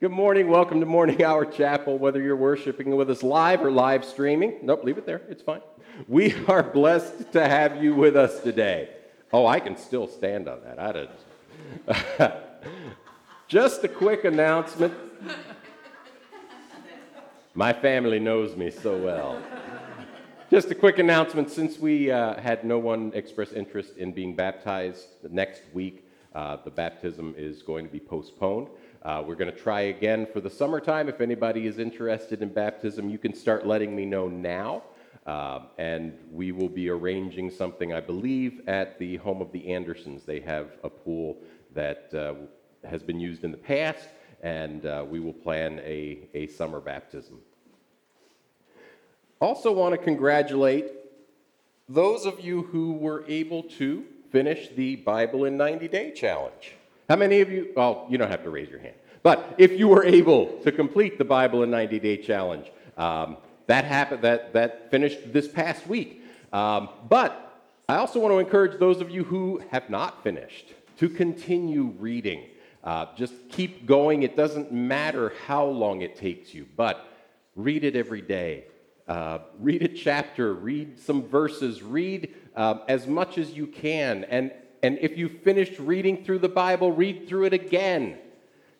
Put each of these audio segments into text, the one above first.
Good morning. Welcome to Morning Hour Chapel, whether you're worshiping with us live or live streaming. Nope, leave it there. It's fine. We are blessed to have you with us today. Oh, I can still stand on that. I did. Just a quick announcement. My family knows me so well. Just a quick announcement since we uh, had no one express interest in being baptized next week, uh, the baptism is going to be postponed. Uh, we're going to try again for the summertime. If anybody is interested in baptism, you can start letting me know now. Uh, and we will be arranging something, I believe, at the home of the Andersons. They have a pool that uh, has been used in the past, and uh, we will plan a, a summer baptism. Also, want to congratulate those of you who were able to finish the Bible in 90 Day Challenge. How many of you? Well, you don't have to raise your hand. But if you were able to complete the Bible in 90 Day Challenge, um, that happened. That that finished this past week. Um, but I also want to encourage those of you who have not finished to continue reading. Uh, just keep going. It doesn't matter how long it takes you, but read it every day. Uh, read a chapter, read some verses, read um, as much as you can. And, and if you finished reading through the Bible, read through it again.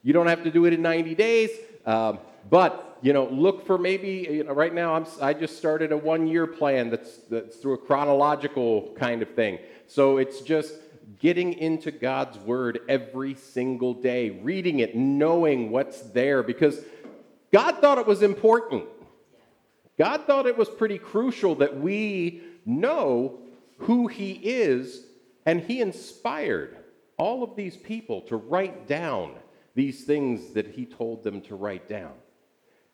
You don't have to do it in 90 days, um, but you know, look for maybe you know, right now. I'm, I just started a one-year plan that's that's through a chronological kind of thing. So it's just getting into God's Word every single day, reading it, knowing what's there, because God thought it was important. God thought it was pretty crucial that we know who He is, and He inspired all of these people to write down these things that He told them to write down.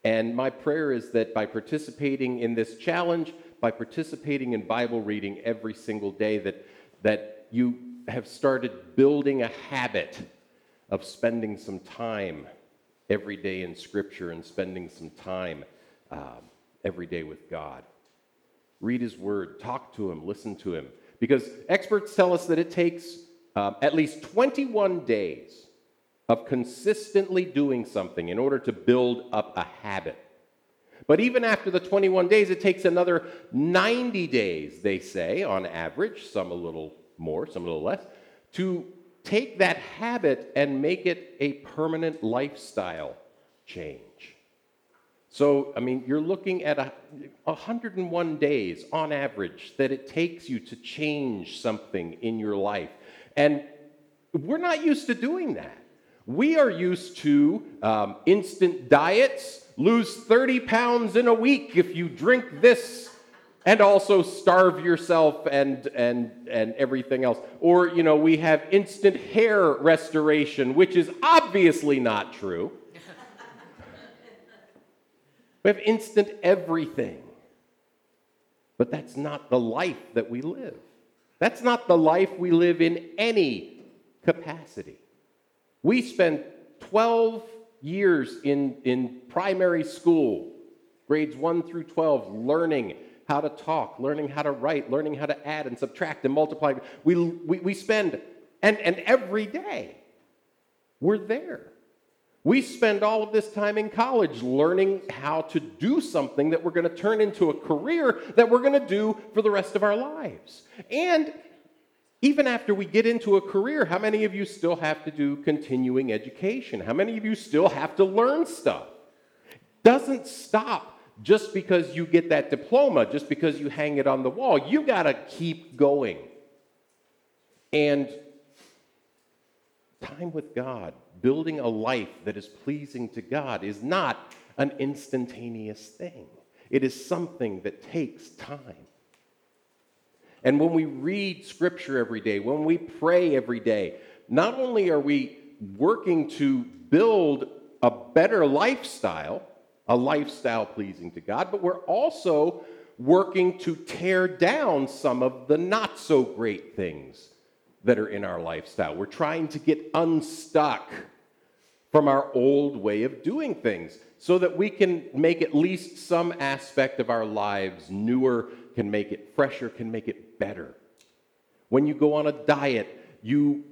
And my prayer is that by participating in this challenge, by participating in Bible reading every single day, that, that you have started building a habit of spending some time every day in Scripture and spending some time um, every day with God. Read His Word, talk to Him, listen to Him. Because experts tell us that it takes um, at least 21 days of consistently doing something in order to build up a habit. But even after the 21 days, it takes another 90 days, they say, on average, some a little more, some a little less, to take that habit and make it a permanent lifestyle change. So, I mean, you're looking at a, 101 days on average that it takes you to change something in your life. And we're not used to doing that. We are used to um, instant diets, lose 30 pounds in a week if you drink this, and also starve yourself and, and, and everything else. Or, you know, we have instant hair restoration, which is obviously not true. We have instant everything. But that's not the life that we live. That's not the life we live in any capacity. We spent 12 years in, in primary school, grades 1 through 12, learning how to talk, learning how to write, learning how to add and subtract and multiply. We, we, we spend, and, and every day, we're there. We spend all of this time in college learning how to do something that we're going to turn into a career that we're going to do for the rest of our lives. And even after we get into a career, how many of you still have to do continuing education? How many of you still have to learn stuff? Doesn't stop just because you get that diploma, just because you hang it on the wall. You got to keep going. And time with God building a life that is pleasing to God is not an instantaneous thing, it is something that takes time. And when we read scripture every day, when we pray every day, not only are we working to build a better lifestyle, a lifestyle pleasing to God, but we're also working to tear down some of the not so great things that are in our lifestyle. We're trying to get unstuck from our old way of doing things so that we can make at least some aspect of our lives newer, can make it fresher, can make it better. When you go on a diet, you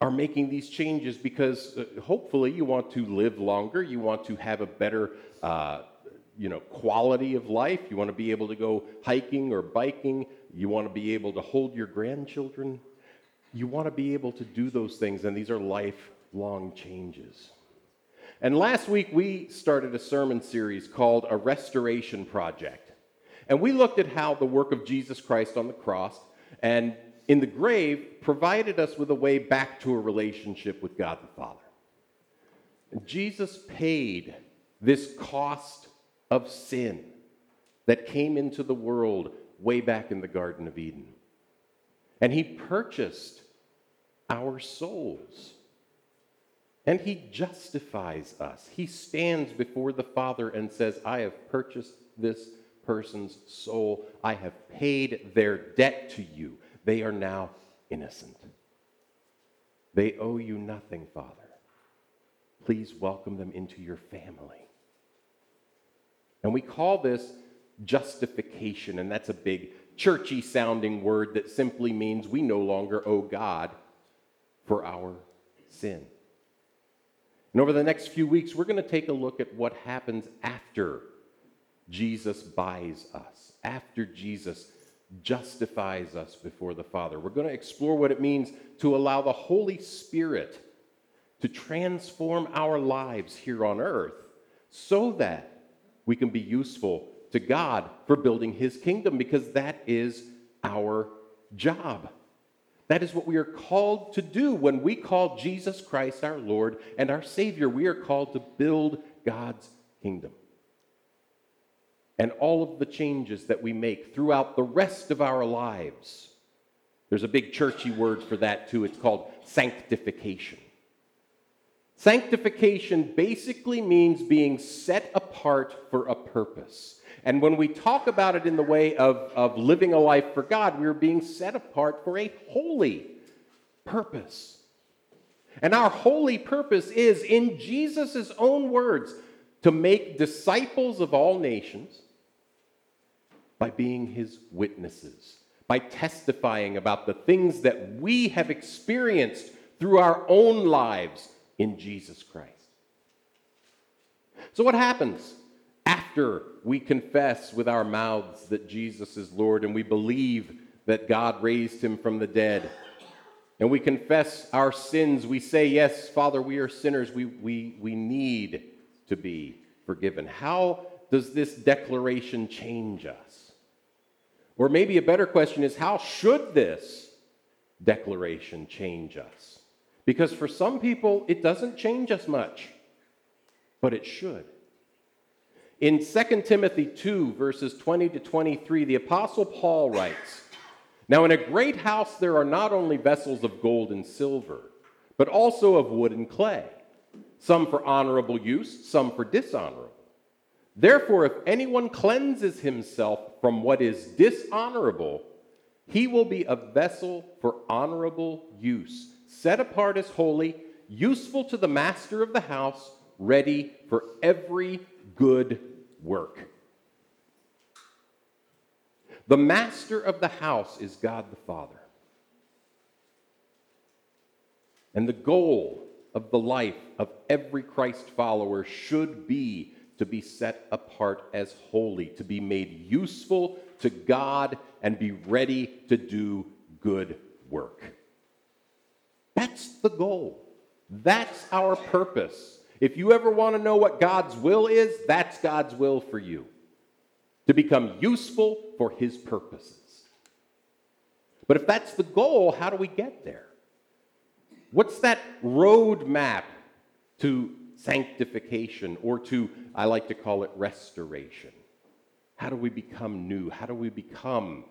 are making these changes because uh, hopefully you want to live longer, you want to have a better uh, you know, quality of life, you want to be able to go hiking or biking, you want to be able to hold your grandchildren, you want to be able to do those things, and these are lifelong changes. And last week we started a sermon series called A Restoration Project. And we looked at how the work of Jesus Christ on the cross and in the grave provided us with a way back to a relationship with God the Father. Jesus paid this cost of sin that came into the world way back in the Garden of Eden. And he purchased our souls. And he justifies us. He stands before the Father and says, I have purchased this person's soul. I have paid their debt to you. They are now innocent. They owe you nothing, Father. Please welcome them into your family. And we call this justification, and that's a big churchy sounding word that simply means we no longer owe God for our sin. And over the next few weeks, we're going to take a look at what happens after Jesus buys us, after Jesus justifies us before the Father. We're going to explore what it means to allow the Holy Spirit to transform our lives here on earth so that we can be useful to God for building his kingdom because that is our job. That is what we are called to do when we call Jesus Christ our Lord and our Savior. We are called to build God's kingdom. And all of the changes that we make throughout the rest of our lives. There's a big churchy word for that too. It's called sanctification. Sanctification basically means being set apart for a purpose. And when we talk about it in the way of, of living a life for God, we're being set apart for a holy purpose. And our holy purpose is, in Jesus' own words, to make disciples of all nations by being his witnesses, by testifying about the things that we have experienced through our own lives in Jesus Christ. So, what happens after we confess with our mouths that Jesus is Lord and we believe that God raised him from the dead? And we confess our sins. We say, Yes, Father, we are sinners. We, we, we need to be forgiven. How does this declaration change us? Or maybe a better question is, How should this declaration change us? Because for some people, it doesn't change us much, but it should. In 2 Timothy 2, verses 20 to 23, the Apostle Paul writes Now, in a great house, there are not only vessels of gold and silver, but also of wood and clay, some for honorable use, some for dishonorable. Therefore, if anyone cleanses himself from what is dishonorable, he will be a vessel for honorable use set apart as holy, useful to the master of the house, ready for every good work. The master of the house is God the Father. And the goal of the life of every Christ follower should be to be set apart as holy, to be made useful to God, and be ready to do good work. That's the goal. That's our purpose. If you ever want to know what God's will is, that's God's will for you to become useful for His purposes. But if that's the goal, how do we get there? What's that roadmap to sanctification or to, I like to call it restoration? How do we become new? How do we become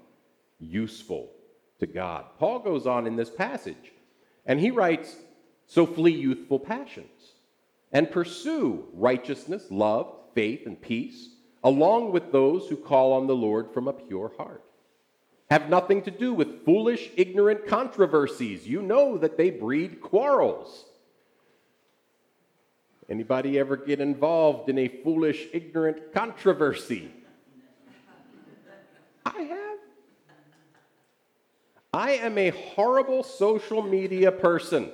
useful to God? Paul goes on in this passage and he writes, So flee youthful passions and pursue righteousness, love, faith, and peace, along with those who call on the Lord from a pure heart. Have nothing to do with foolish, ignorant controversies. You know that they breed quarrels. Anybody ever get involved in a foolish, ignorant controversy? I have. I am a horrible social media person.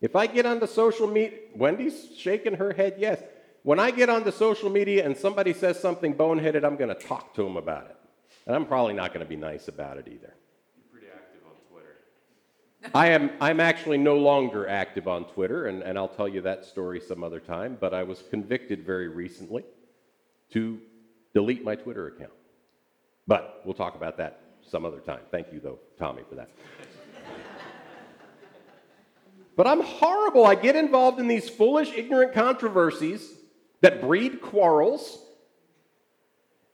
If I get onto social media, Wendy's shaking her head yes. When I get onto social media and somebody says something boneheaded, I'm going to talk to them about it. And I'm probably not going to be nice about it either. You're pretty active on Twitter. I am I'm actually no longer active on Twitter, and, and I'll tell you that story some other time, but I was convicted very recently to delete my Twitter account. But we'll talk about that some other time. Thank you, though, Tommy, for that. but I'm horrible. I get involved in these foolish, ignorant controversies that breed quarrels.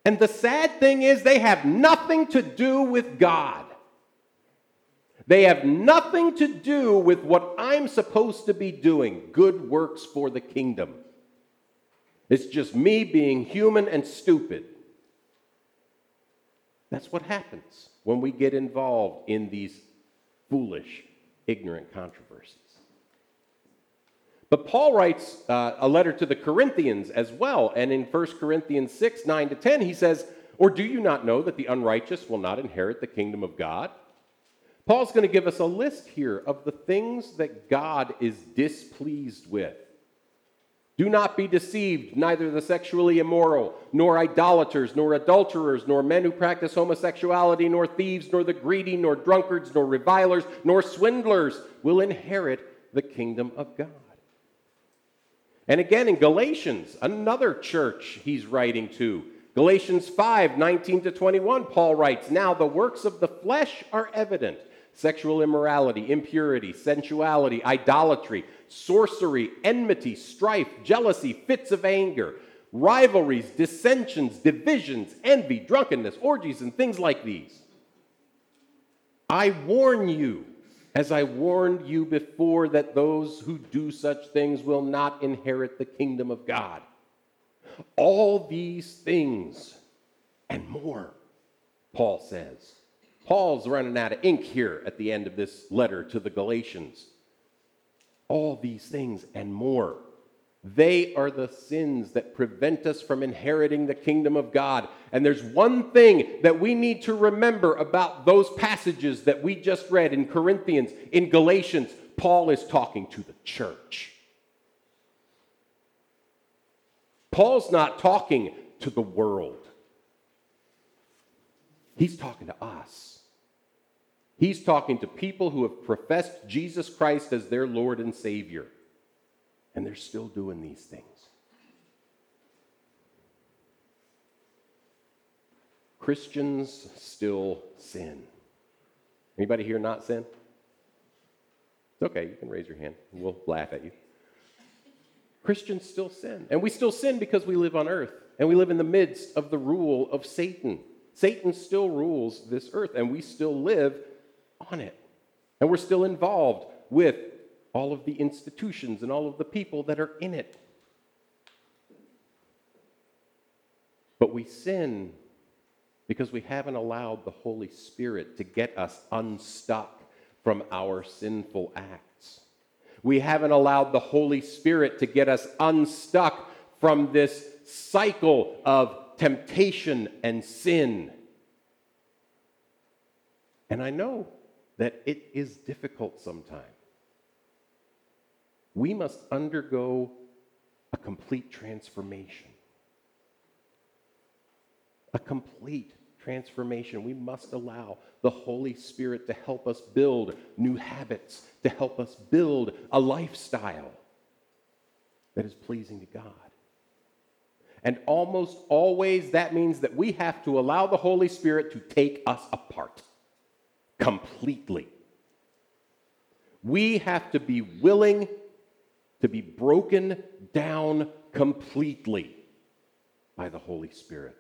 And the sad thing is, they have nothing to do with God. They have nothing to do with what I'm supposed to be doing good works for the kingdom. It's just me being human and stupid. That's what happens when we get involved in these foolish, ignorant controversies. But Paul writes uh, a letter to the Corinthians as well. And in 1 Corinthians 6 9 to 10, he says, Or do you not know that the unrighteous will not inherit the kingdom of God? Paul's going to give us a list here of the things that God is displeased with. Do not be deceived, neither the sexually immoral, nor idolaters, nor adulterers, nor men who practice homosexuality, nor thieves, nor the greedy, nor drunkards, nor revilers, nor swindlers will inherit the kingdom of God. And again in Galatians, another church he's writing to. Galatians 5 19 to 21, Paul writes, Now the works of the flesh are evident sexual immorality, impurity, sensuality, idolatry, sorcery, enmity, strife, jealousy, fits of anger, rivalries, dissensions, divisions, envy, drunkenness, orgies, and things like these. I warn you, as I warned you before, that those who do such things will not inherit the kingdom of God. All these things and more, Paul says Paul's running out of ink here at the end of this letter to the Galatians. All these things and more. They are the sins that prevent us from inheriting the kingdom of God. And there's one thing that we need to remember about those passages that we just read in Corinthians, in Galatians. Paul is talking to the church. Paul's not talking to the world, he's talking to us. He's talking to people who have professed Jesus Christ as their Lord and Savior, and they're still doing these things. Christians still sin. Anybody here not sin? It's okay, you can raise your hand. We'll laugh at you. Christians still sin. And we still sin because we live on earth and we live in the midst of the rule of Satan. Satan still rules this earth and we still live on it. And we're still involved with all of the institutions and all of the people that are in it. But we sin because we haven't allowed the Holy Spirit to get us unstuck from our sinful acts. We haven't allowed the Holy Spirit to get us unstuck from this cycle of temptation and sin. And I know that it is difficult sometimes. We must undergo a complete transformation. A complete transformation. We must allow the Holy Spirit to help us build new habits, to help us build a lifestyle that is pleasing to God. And almost always that means that we have to allow the Holy Spirit to take us apart completely. We have to be willing to be broken down completely by the Holy Spirit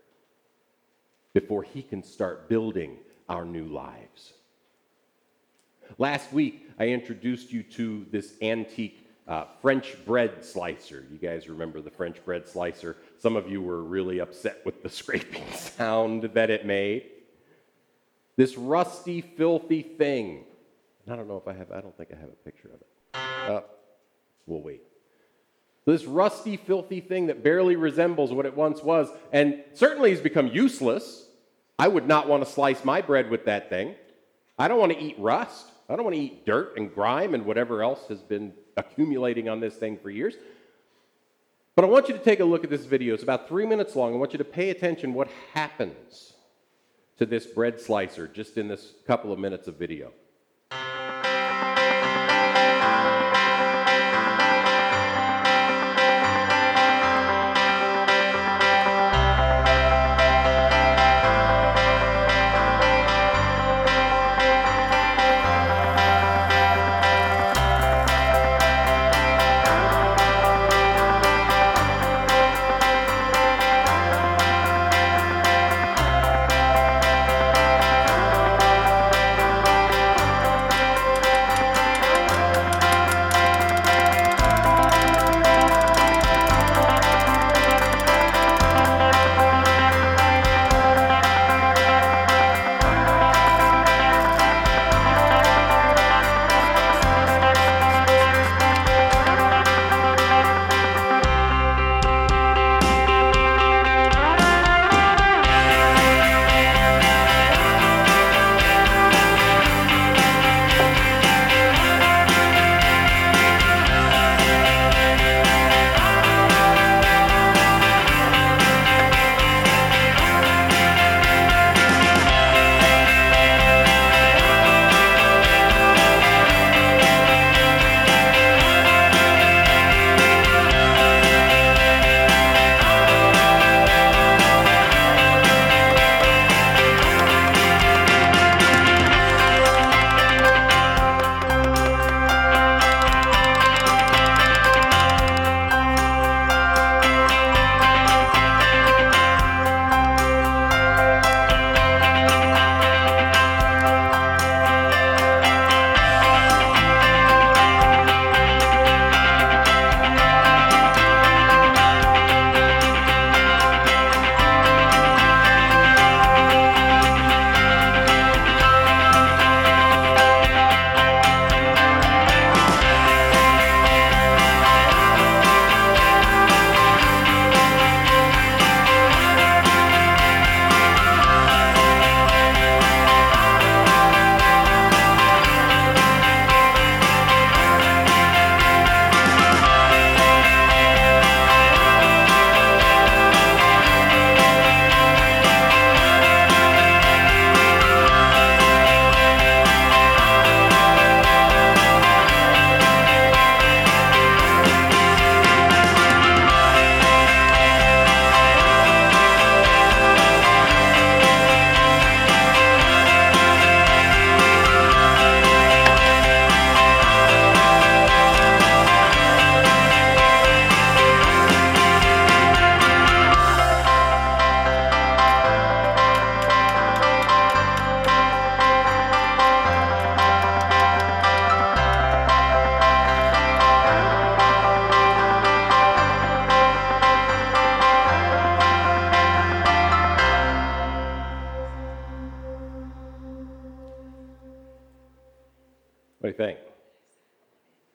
before He can start building our new lives. Last week, I introduced you to this antique uh, French bread slicer. You guys remember the French bread slicer? Some of you were really upset with the scraping sound that it made. This rusty, filthy thing. I don't know if I have, I don't think I have a picture of it. Uh, we'll wait. This rusty, filthy thing that barely resembles what it once was, and certainly has become useless. I would not want to slice my bread with that thing. I don't want to eat rust. I don't want to eat dirt and grime and whatever else has been accumulating on this thing for years. But I want you to take a look at this video. It's about three minutes long. I want you to pay attention what happens to this bread slicer just in this couple of minutes of video.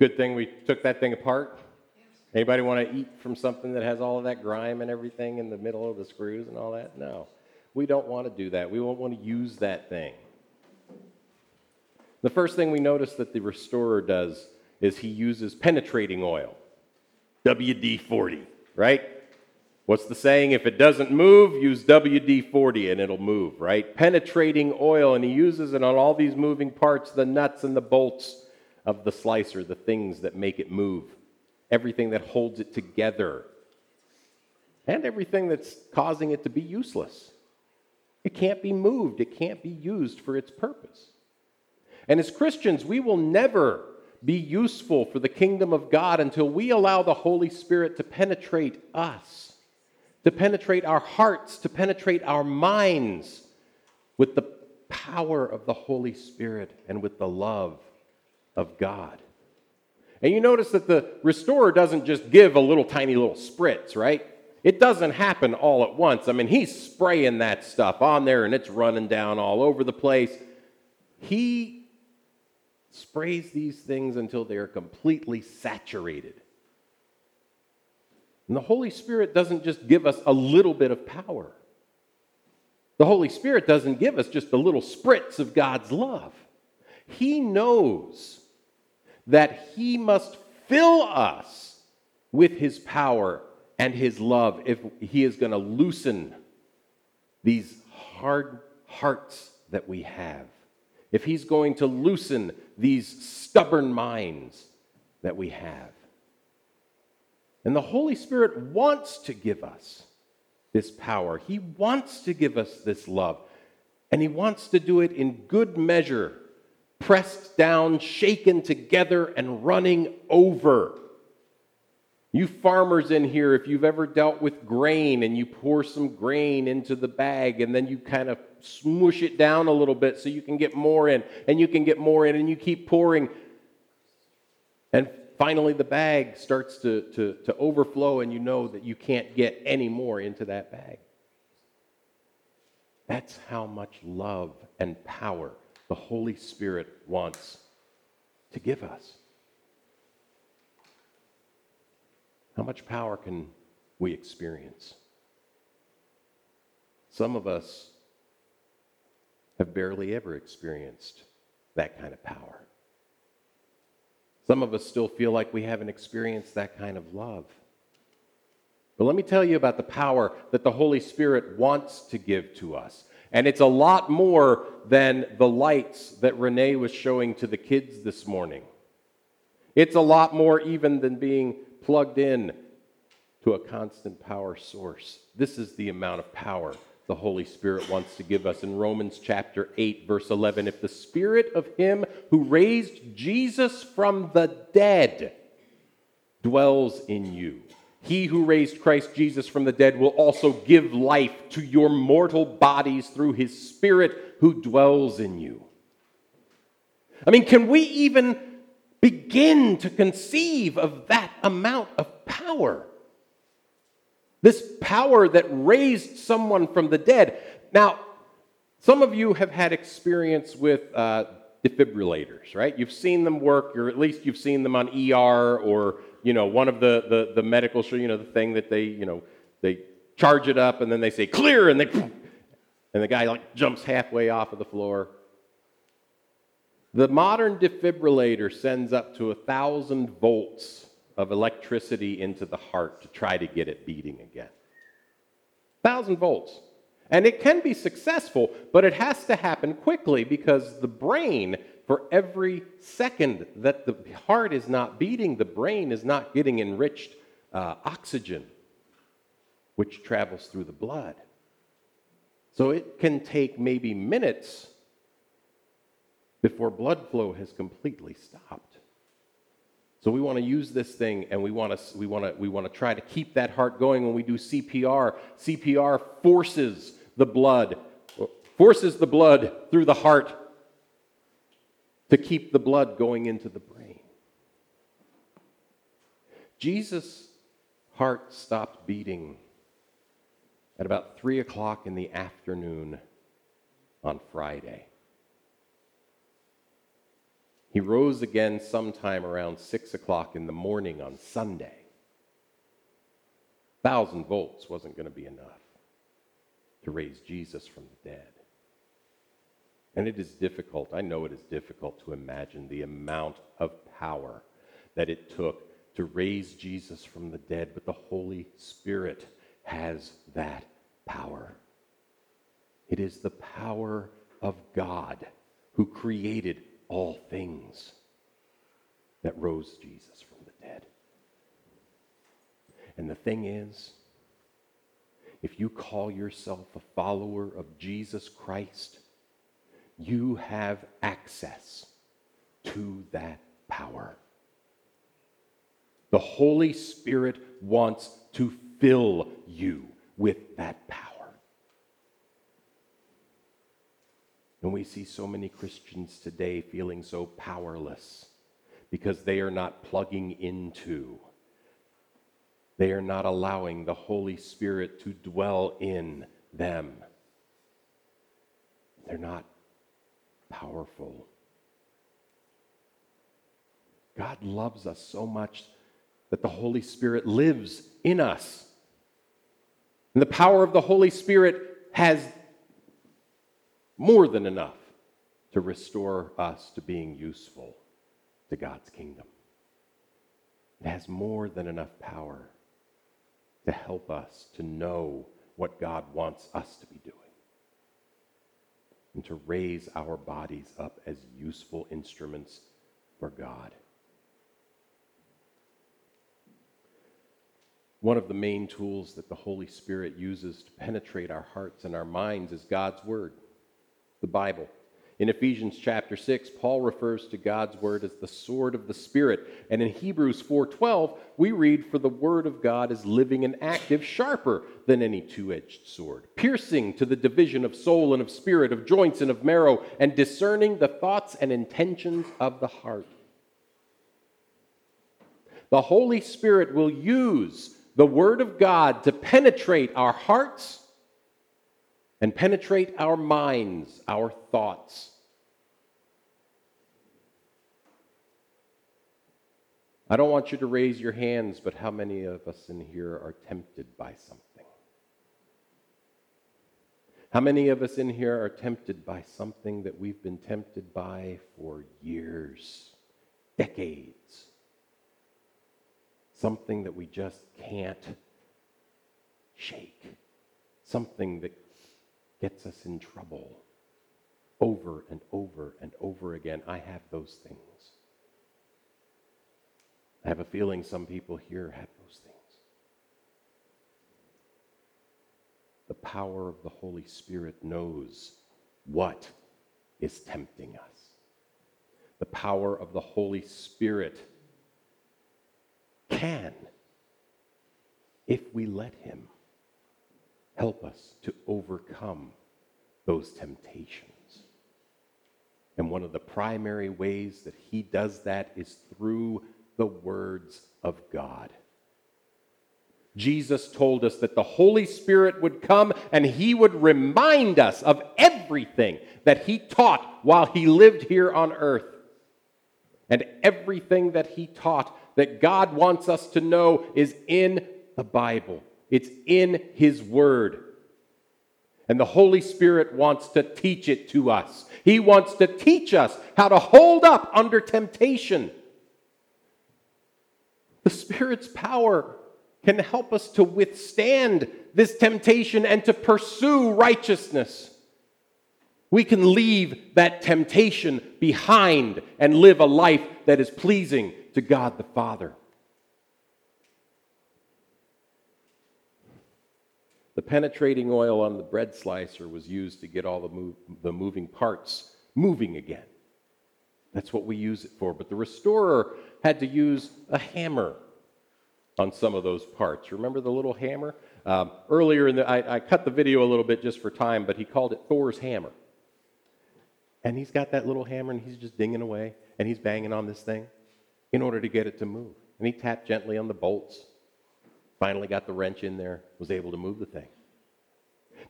Good thing we took that thing apart. Anybody want to eat from something that has all of that grime and everything in the middle of the screws and all that? No. We don't want to do that. We won't want to use that thing. The first thing we notice that the restorer does is he uses penetrating oil, WD 40, right? What's the saying? If it doesn't move, use WD 40 and it'll move, right? Penetrating oil, and he uses it on all these moving parts the nuts and the bolts of the slicer, the things that make it move, everything that holds it together, and everything that's causing it to be useless. It can't be moved, it can't be used for its purpose. And as Christians, we will never be useful for the kingdom of God until we allow the Holy Spirit to penetrate us to penetrate our hearts, to penetrate our minds with the power of the Holy Spirit and with the love of God. And you notice that the restorer doesn't just give a little tiny little spritz, right? It doesn't happen all at once. I mean, he's spraying that stuff on there and it's running down all over the place. He sprays these things until they are completely saturated and the Holy Spirit doesn't just give us a little bit of power. The Holy Spirit doesn't give us just a little spritz of God's love. He knows that He must fill us with his power and his love if he is going to loosen these hard hearts that we have. If he's going to loosen these stubborn minds that we have. And the Holy Spirit wants to give us this power. He wants to give us this love. And He wants to do it in good measure, pressed down, shaken together, and running over. You farmers in here, if you've ever dealt with grain and you pour some grain into the bag and then you kind of smush it down a little bit so you can get more in and you can get more in and you keep pouring. And finally the bag starts to, to, to overflow and you know that you can't get any more into that bag. That's how much love and power the Holy Spirit wants to give us. How much power can we experience? Some of us have barely ever experienced that kind of power. Some of us still feel like we haven't experienced that kind of love. But let me tell you about the power that the Holy Spirit wants to give to us. And it's a lot more than the lights that Renee was showing to the kids this morning. It's a lot more even than being plugged in to a constant power source. This is the amount of power the Holy Spirit wants to give us. In Romans chapter 8, verse 11, if the Spirit of Him who raised Jesus from the dead dwells in you, he who raised Christ Jesus from the dead will also give life to your mortal bodies through His Spirit who dwells in you. I mean, can we even begin to conceive of that amount of power? This power that raised someone from the dead. Now, some of you have had experience with uh, defibrillators, right? You've seen them work, or at least you've seen them on ER or you know one of the the, the medical you know, the thing that they you know they charge it up and then they say clear and they and the guy like jumps halfway off of the floor. The modern defibrillator sends up to a thousand volts of electricity into the heart to try to get it beating again. 1,000 volts. And it can be successful, but it has to happen quickly because the brain, for every second that the heart is not beating, the brain is not getting enriched uh, oxygen, which travels through the blood. So it can take maybe minutes before blood flow has completely stopped. So we want to use this thing and we want to we want to we want to try to keep that heart going when we do CPR. CPR forces the blood forces the blood through the heart to keep the blood going into the brain. Jesus' heart stopped beating at about three o'clock in the afternoon on Friday. He rose again sometime around 6 o'clock in the morning on Sunday. 1,000 volts wasn't going to be enough to raise Jesus from the dead. And it is difficult, I know it is difficult to imagine the amount of power that it took to raise Jesus from the dead, but the Holy Spirit has that power. It is the power of God who created all things that rose Jesus from the dead. And the thing is, if you call yourself a follower of Jesus Christ, you have access to that power. The Holy Spirit wants to fill you with that power. And we see so many Christians today feeling so powerless because they are not plugging into, they are not allowing the Holy Spirit to dwell in them. They're not powerful. God loves us so much that the Holy Spirit lives in us. And the power of the Holy Spirit has more than enough to restore us to being useful to God's kingdom. It has more than enough power to help us to know what God wants us to be doing and to raise our bodies up as useful instruments for God. One of the main tools that the Holy Spirit uses to penetrate our hearts and our minds is God's Word, the Bible. In Ephesians chapter 6, Paul refers to God's word as the sword of the spirit, and in Hebrews 4:12, we read for the word of God is living and active, sharper than any two-edged sword, piercing to the division of soul and of spirit, of joints and of marrow, and discerning the thoughts and intentions of the heart. The Holy Spirit will use the word of God to penetrate our hearts and penetrate our minds, our thoughts. I don't want you to raise your hands, but how many of us in here are tempted by something? How many of us in here are tempted by something that we've been tempted by for years, decades? Something that we just can't shake. Something that gets us in trouble over and over and over again. I have those things. I have a feeling some people here have those things. The power of the Holy Spirit knows what is tempting us. The power of the Holy Spirit can, if we let Him, help us to overcome those temptations. And one of the primary ways that he does that is through the words of God. Jesus told us that the Holy Spirit would come and he would remind us of everything that he taught while he lived here on earth. And everything that he taught that God wants us to know is in the Bible. It's in His Word. And the Holy Spirit wants to teach it to us. He wants to teach us how to hold up under temptation. The Spirit's power can help us to withstand this temptation and to pursue righteousness. We can leave that temptation behind and live a life that is pleasing to God the Father. The penetrating oil on the bread slicer was used to get all the, move, the moving parts moving again. That's what we use it for. But the restorer had to use a hammer on some of those parts. Remember the little hammer? Um, earlier in the, I, I cut the video a little bit just for time, but he called it Thor's hammer. And he's got that little hammer and he's just dinging away and he's banging on this thing in order to get it to move. And he tapped gently on the bolts Finally got the wrench in there, was able to move the thing.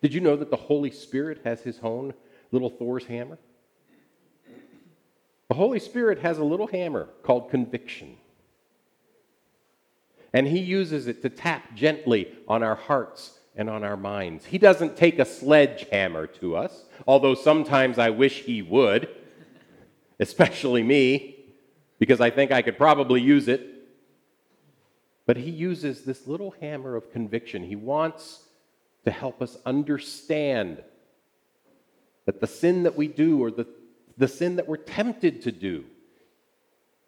Did you know that the Holy Spirit has his own little Thor's hammer? The Holy Spirit has a little hammer called conviction. And he uses it to tap gently on our hearts and on our minds. He doesn't take a sledgehammer to us, although sometimes I wish he would, especially me, because I think I could probably use it but he uses this little hammer of conviction. He wants to help us understand that the sin that we do or the, the sin that we're tempted to do,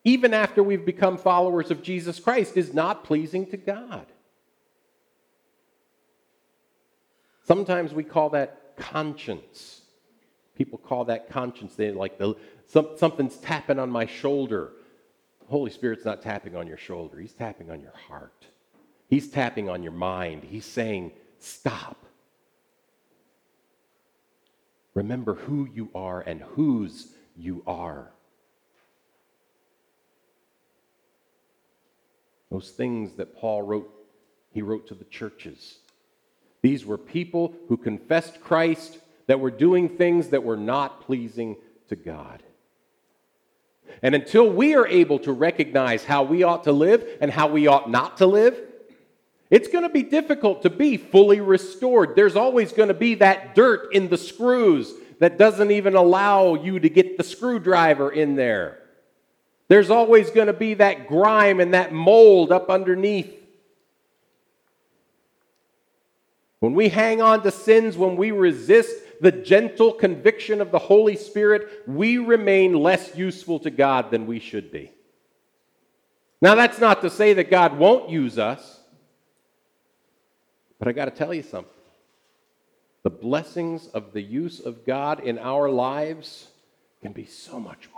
even after we've become followers of Jesus Christ, is not pleasing to God. Sometimes we call that conscience. People call that conscience. They like the, some, something's tapping on my shoulder. Holy Spirit's not tapping on your shoulder, He's tapping on your heart. He's tapping on your mind. He's saying, Stop. Remember who you are and whose you are. Those things that Paul wrote, he wrote to the churches. These were people who confessed Christ, that were doing things that were not pleasing to God. And until we are able to recognize how we ought to live and how we ought not to live, it's going to be difficult to be fully restored. There's always going to be that dirt in the screws that doesn't even allow you to get the screwdriver in there. There's always going to be that grime and that mold up underneath. When we hang on to sins, when we resist the gentle conviction of the Holy Spirit, we remain less useful to God than we should be. Now, that's not to say that God won't use us, but I got to tell you something. The blessings of the use of God in our lives can be so much more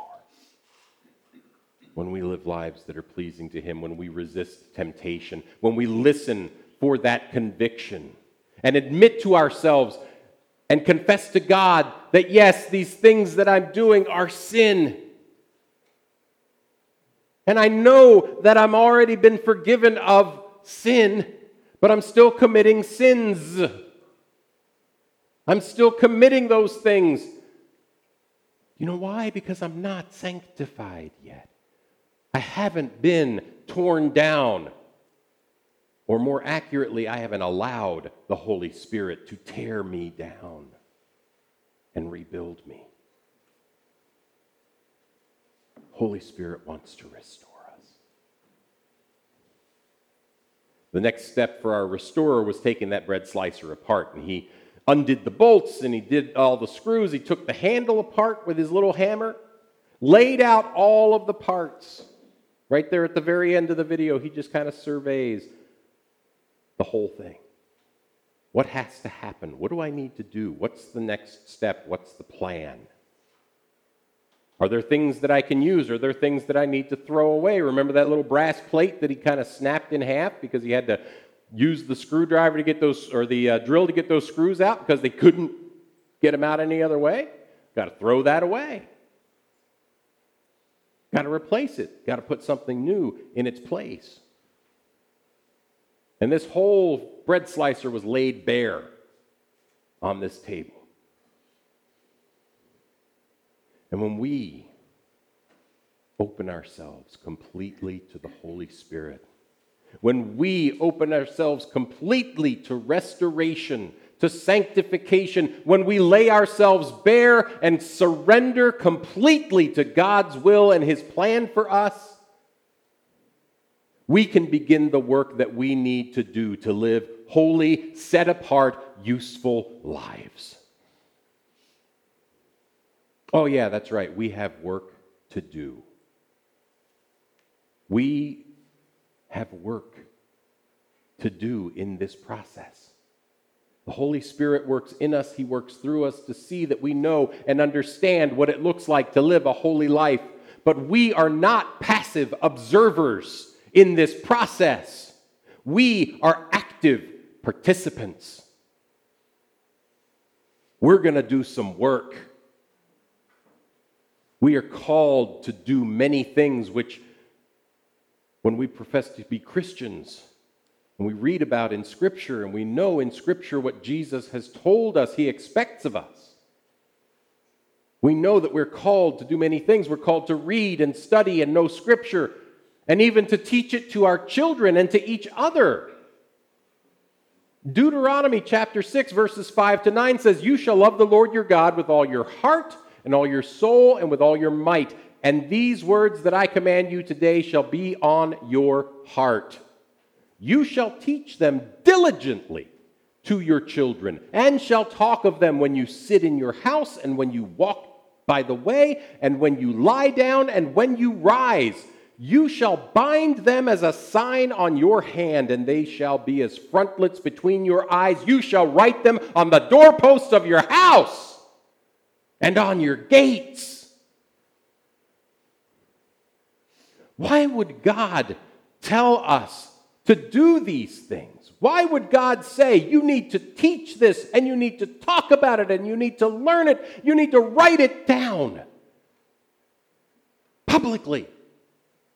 when we live lives that are pleasing to Him, when we resist temptation, when we listen for that conviction and admit to ourselves and confess to God that, yes, these things that I'm doing are sin. And I know that I'm already been forgiven of sin, but I'm still committing sins. I'm still committing those things. You know why? Because I'm not sanctified yet. I haven't been torn down. Or more accurately, I haven't allowed the Holy Spirit to tear me down and rebuild me. Holy Spirit wants to restore us. The next step for our restorer was taking that bread slicer apart, and he undid the bolts and he did all the screws. He took the handle apart with his little hammer, laid out all of the parts. Right there at the very end of the video, he just kind of surveys the whole thing. What has to happen? What do I need to do? What's the next step? What's the plan? Are there things that I can use? Are there things that I need to throw away? Remember that little brass plate that he kind of snapped in half because he had to use the screwdriver to get those, or the uh, drill to get those screws out because they couldn't get them out any other way? Got to throw that away. Got to replace it. Got to put something new in its place. And this whole bread slicer was laid bare on this table. And when we open ourselves completely to the Holy Spirit, when we open ourselves completely to restoration, to sanctification, when we lay ourselves bare and surrender completely to God's will and His plan for us, we can begin the work that we need to do to live holy, set apart, useful lives. Oh, yeah, that's right. We have work to do. We have work to do in this process. The Holy Spirit works in us, He works through us to see that we know and understand what it looks like to live a holy life. But we are not passive observers in this process, we are active participants. We're going to do some work. We are called to do many things which when we profess to be Christians, and we read about in Scripture, and we know in Scripture what Jesus has told us he expects of us. We know that we're called to do many things. We're called to read and study and know Scripture, and even to teach it to our children and to each other. Deuteronomy chapter 6, verses 5 to 9 says, You shall love the Lord your God with all your heart and all your soul and with all your might and these words that I command you today shall be on your heart. You shall teach them diligently to your children, and shall talk of them when you sit in your house, and when you walk by the way, and when you lie down, and when you rise. You shall bind them as a sign on your hand, and they shall be as frontlets between your eyes. You shall write them on the doorposts of your house and on your gates. Why would God tell us to do these things? Why would God say, you need to teach this and you need to talk about it and you need to learn it, you need to write it down publicly?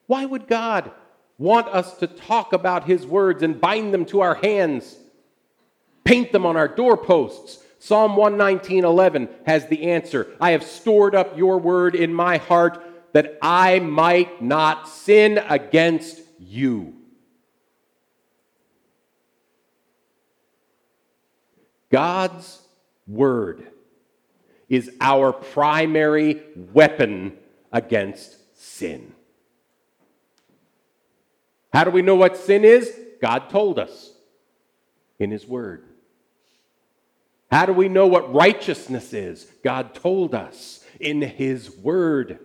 Why would God want us to talk about His words and bind them to our hands, paint them on our doorposts? Psalm 119:11 has the answer. I have stored up your word in my heart that I might not sin against you. God's word is our primary weapon against sin. How do we know what sin is? God told us in His Word. How do we know what righteousness is? God told us in His Word.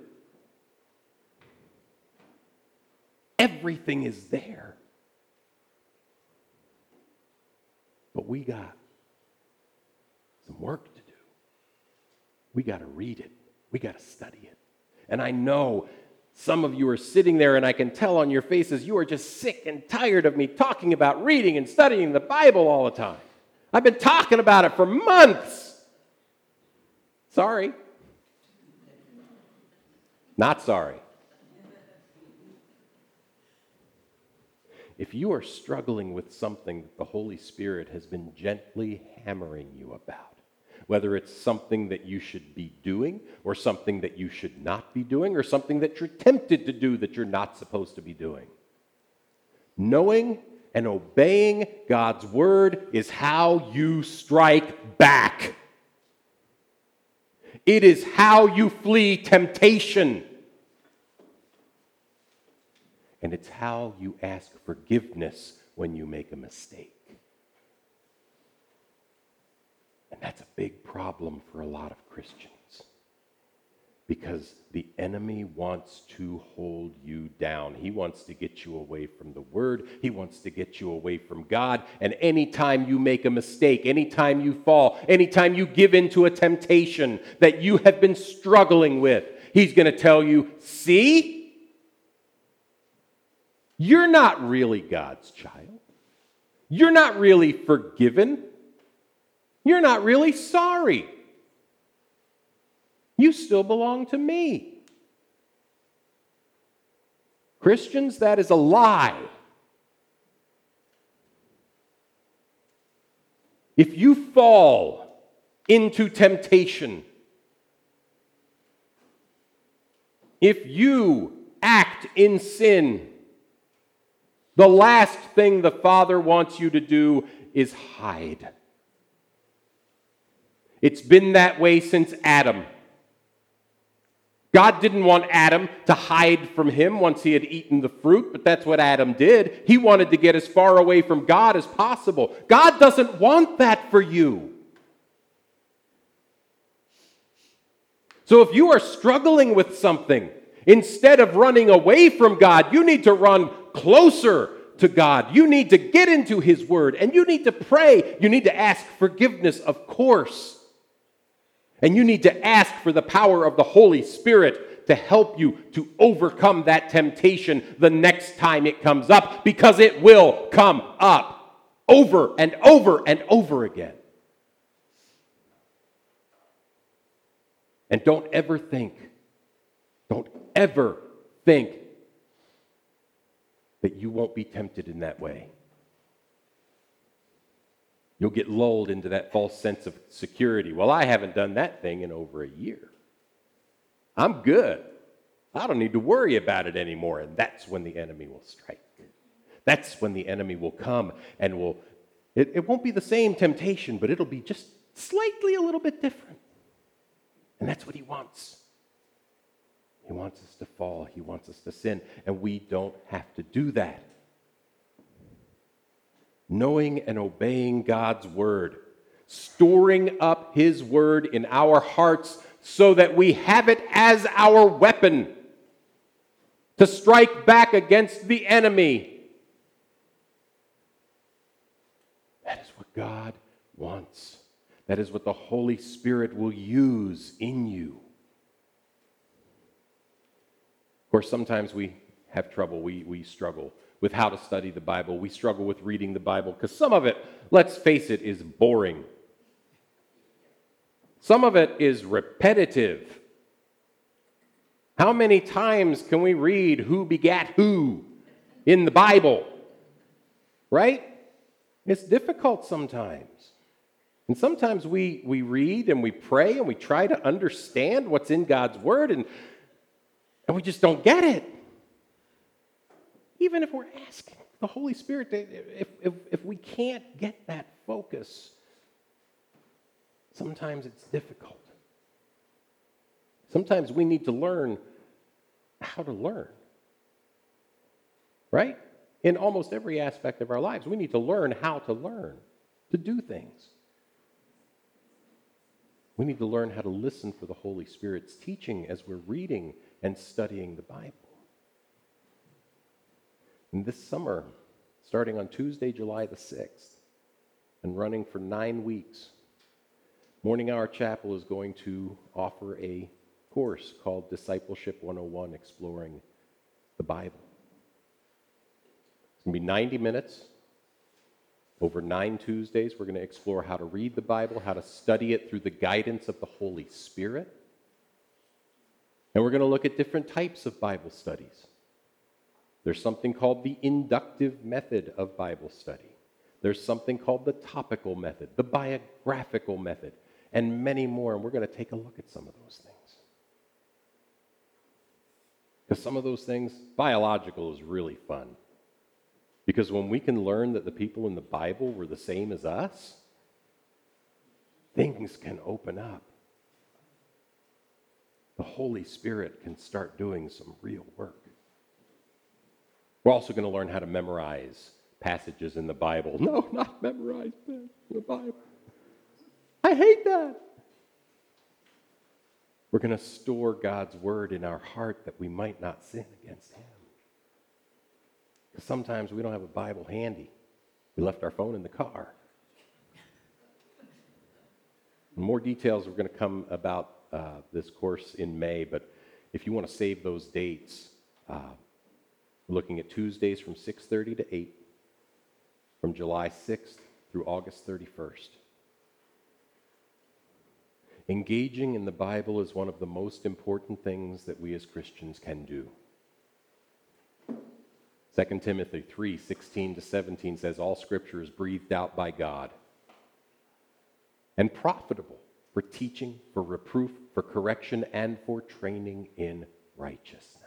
Everything is there. But we got some work to do. We got to read it, we got to study it. And I know some of you are sitting there, and I can tell on your faces you are just sick and tired of me talking about reading and studying the Bible all the time. I've been talking about it for months. Sorry. Not sorry. If you are struggling with something that the Holy Spirit has been gently hammering you about, whether it's something that you should be doing, or something that you should not be doing, or something that you're tempted to do that you're not supposed to be doing, knowing and obeying God's word is how you strike back. It is how you flee temptation. And it's how you ask forgiveness when you make a mistake. And that's a big problem for a lot of Christians because the enemy wants to hold you down. He wants to get you away from the word, he wants to get you away from God. And anytime you make a mistake, anytime you fall, anytime you give in to a temptation that you have been struggling with, he's going to tell you, see? You're not really God's child. You're not really forgiven. You're not really sorry. You still belong to me. Christians, that is a lie. If you fall into temptation, if you act in sin, the last thing the Father wants you to do is hide. It's been that way since Adam. God didn't want Adam to hide from him once he had eaten the fruit, but that's what Adam did. He wanted to get as far away from God as possible. God doesn't want that for you. So if you are struggling with something, instead of running away from God, you need to run closer to God. You need to get into His Word and you need to pray. You need to ask forgiveness, of course. And you need to ask for the power of the Holy Spirit to help you to overcome that temptation the next time it comes up because it will come up over and over and over again. And don't ever think, don't ever think that you won't be tempted in that way. You'll get lulled into that false sense of security. Well, I haven't done that thing in over a year. I'm good. I don't need to worry about it anymore. And that's when the enemy will strike. That's when the enemy will come and will, it, it won't be the same temptation, but it'll be just slightly a little bit different. And that's what he wants. He wants us to fall, he wants us to sin, and we don't have to do that knowing and obeying God's word, storing up his word in our hearts so that we have it as our weapon to strike back against the enemy. That is what God wants. That is what the Holy Spirit will use in you. Of course, sometimes we have trouble, we, we struggle with how to study the Bible. We struggle with reading the Bible because some of it, let's face it, is boring. Some of it is repetitive. How many times can we read who begat who in the Bible? Right? It's difficult sometimes. And sometimes we, we read and we pray and we try to understand what's in God's Word and, and we just don't get it even if we're asking the Holy Spirit, if, if, if we can't get that focus, sometimes it's difficult. Sometimes we need to learn how to learn. Right? in almost every aspect of our lives. We need to learn how to learn to do things. We need to learn how to listen for the Holy Spirit's teaching as we're reading and studying the Bible. And this summer, starting on Tuesday, July the 6th, and running for nine weeks, Morning Hour Chapel is going to offer a course called Discipleship 101 Exploring the Bible. It's going to be 90 minutes. Over nine Tuesdays, we're going to explore how to read the Bible, how to study it through the guidance of the Holy Spirit. And we're going to look at different types of Bible studies. There's something called the inductive method of Bible study. There's something called the topical method, the biographical method, and many more. And we're going to take a look at some of those things. Because some of those things, biological is really fun. Because when we can learn that the people in the Bible were the same as us, things can open up. The Holy Spirit can start doing some real work. We're also going to learn how to memorize passages in the Bible. No, not memorize the Bible. I hate that. We're going to store God's word in our heart that we might not sin against Him. Because sometimes we don't have a Bible handy. We left our phone in the car. More details are going to come about uh, this course in May, but if you want to save those dates, uh, we're looking at Tuesdays from 6:30 to 8, from July 6th through August 31st. Engaging in the Bible is one of the most important things that we as Christians can do. 2 Timothy 3 16 to 17 says, All scripture is breathed out by God and profitable for teaching, for reproof, for correction, and for training in righteousness.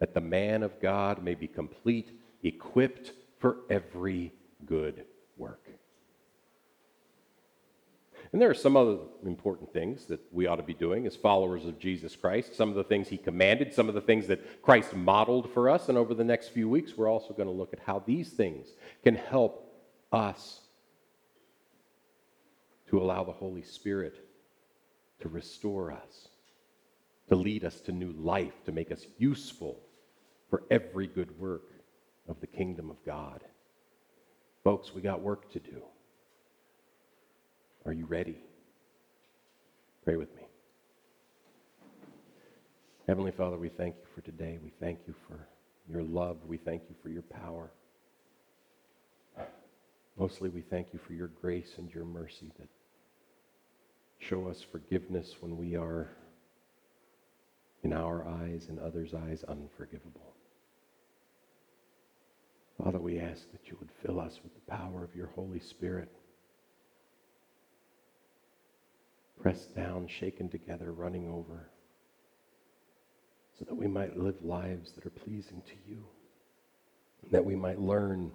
That the man of God may be complete, equipped for every good work. And there are some other important things that we ought to be doing as followers of Jesus Christ. Some of the things he commanded, some of the things that Christ modeled for us. And over the next few weeks, we're also going to look at how these things can help us to allow the Holy Spirit to restore us, to lead us to new life, to make us useful for every good work of the kingdom of God. Folks, we got work to do. Are you ready? Pray with me. Heavenly Father, we thank you for today. We thank you for your love. We thank you for your power. Mostly, we thank you for your grace and your mercy that show us forgiveness when we are, in our eyes and others' eyes, unforgivable. Father, we ask that you would fill us with the power of your Holy Spirit. pressed down, shaken together, running over, so that we might live lives that are pleasing to you, that we might learn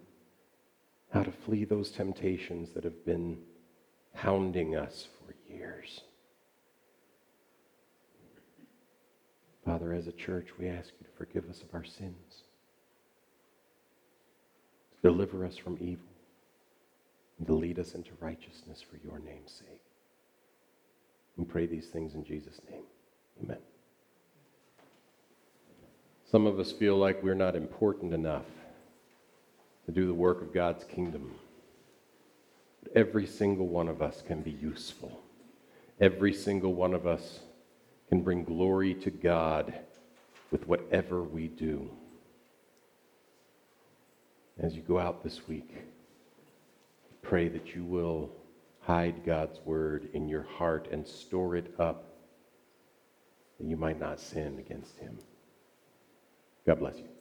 how to flee those temptations that have been hounding us for years. Father, as a church, we ask you to forgive us of our sins, deliver us from evil, and to lead us into righteousness for your name's sake. We pray these things in Jesus' name. Amen. Some of us feel like we're not important enough to do the work of God's kingdom. But every single one of us can be useful. Every single one of us can bring glory to God with whatever we do. As you go out this week, pray that you will hide God's word in your heart and store it up that you might not sin against him. God bless you.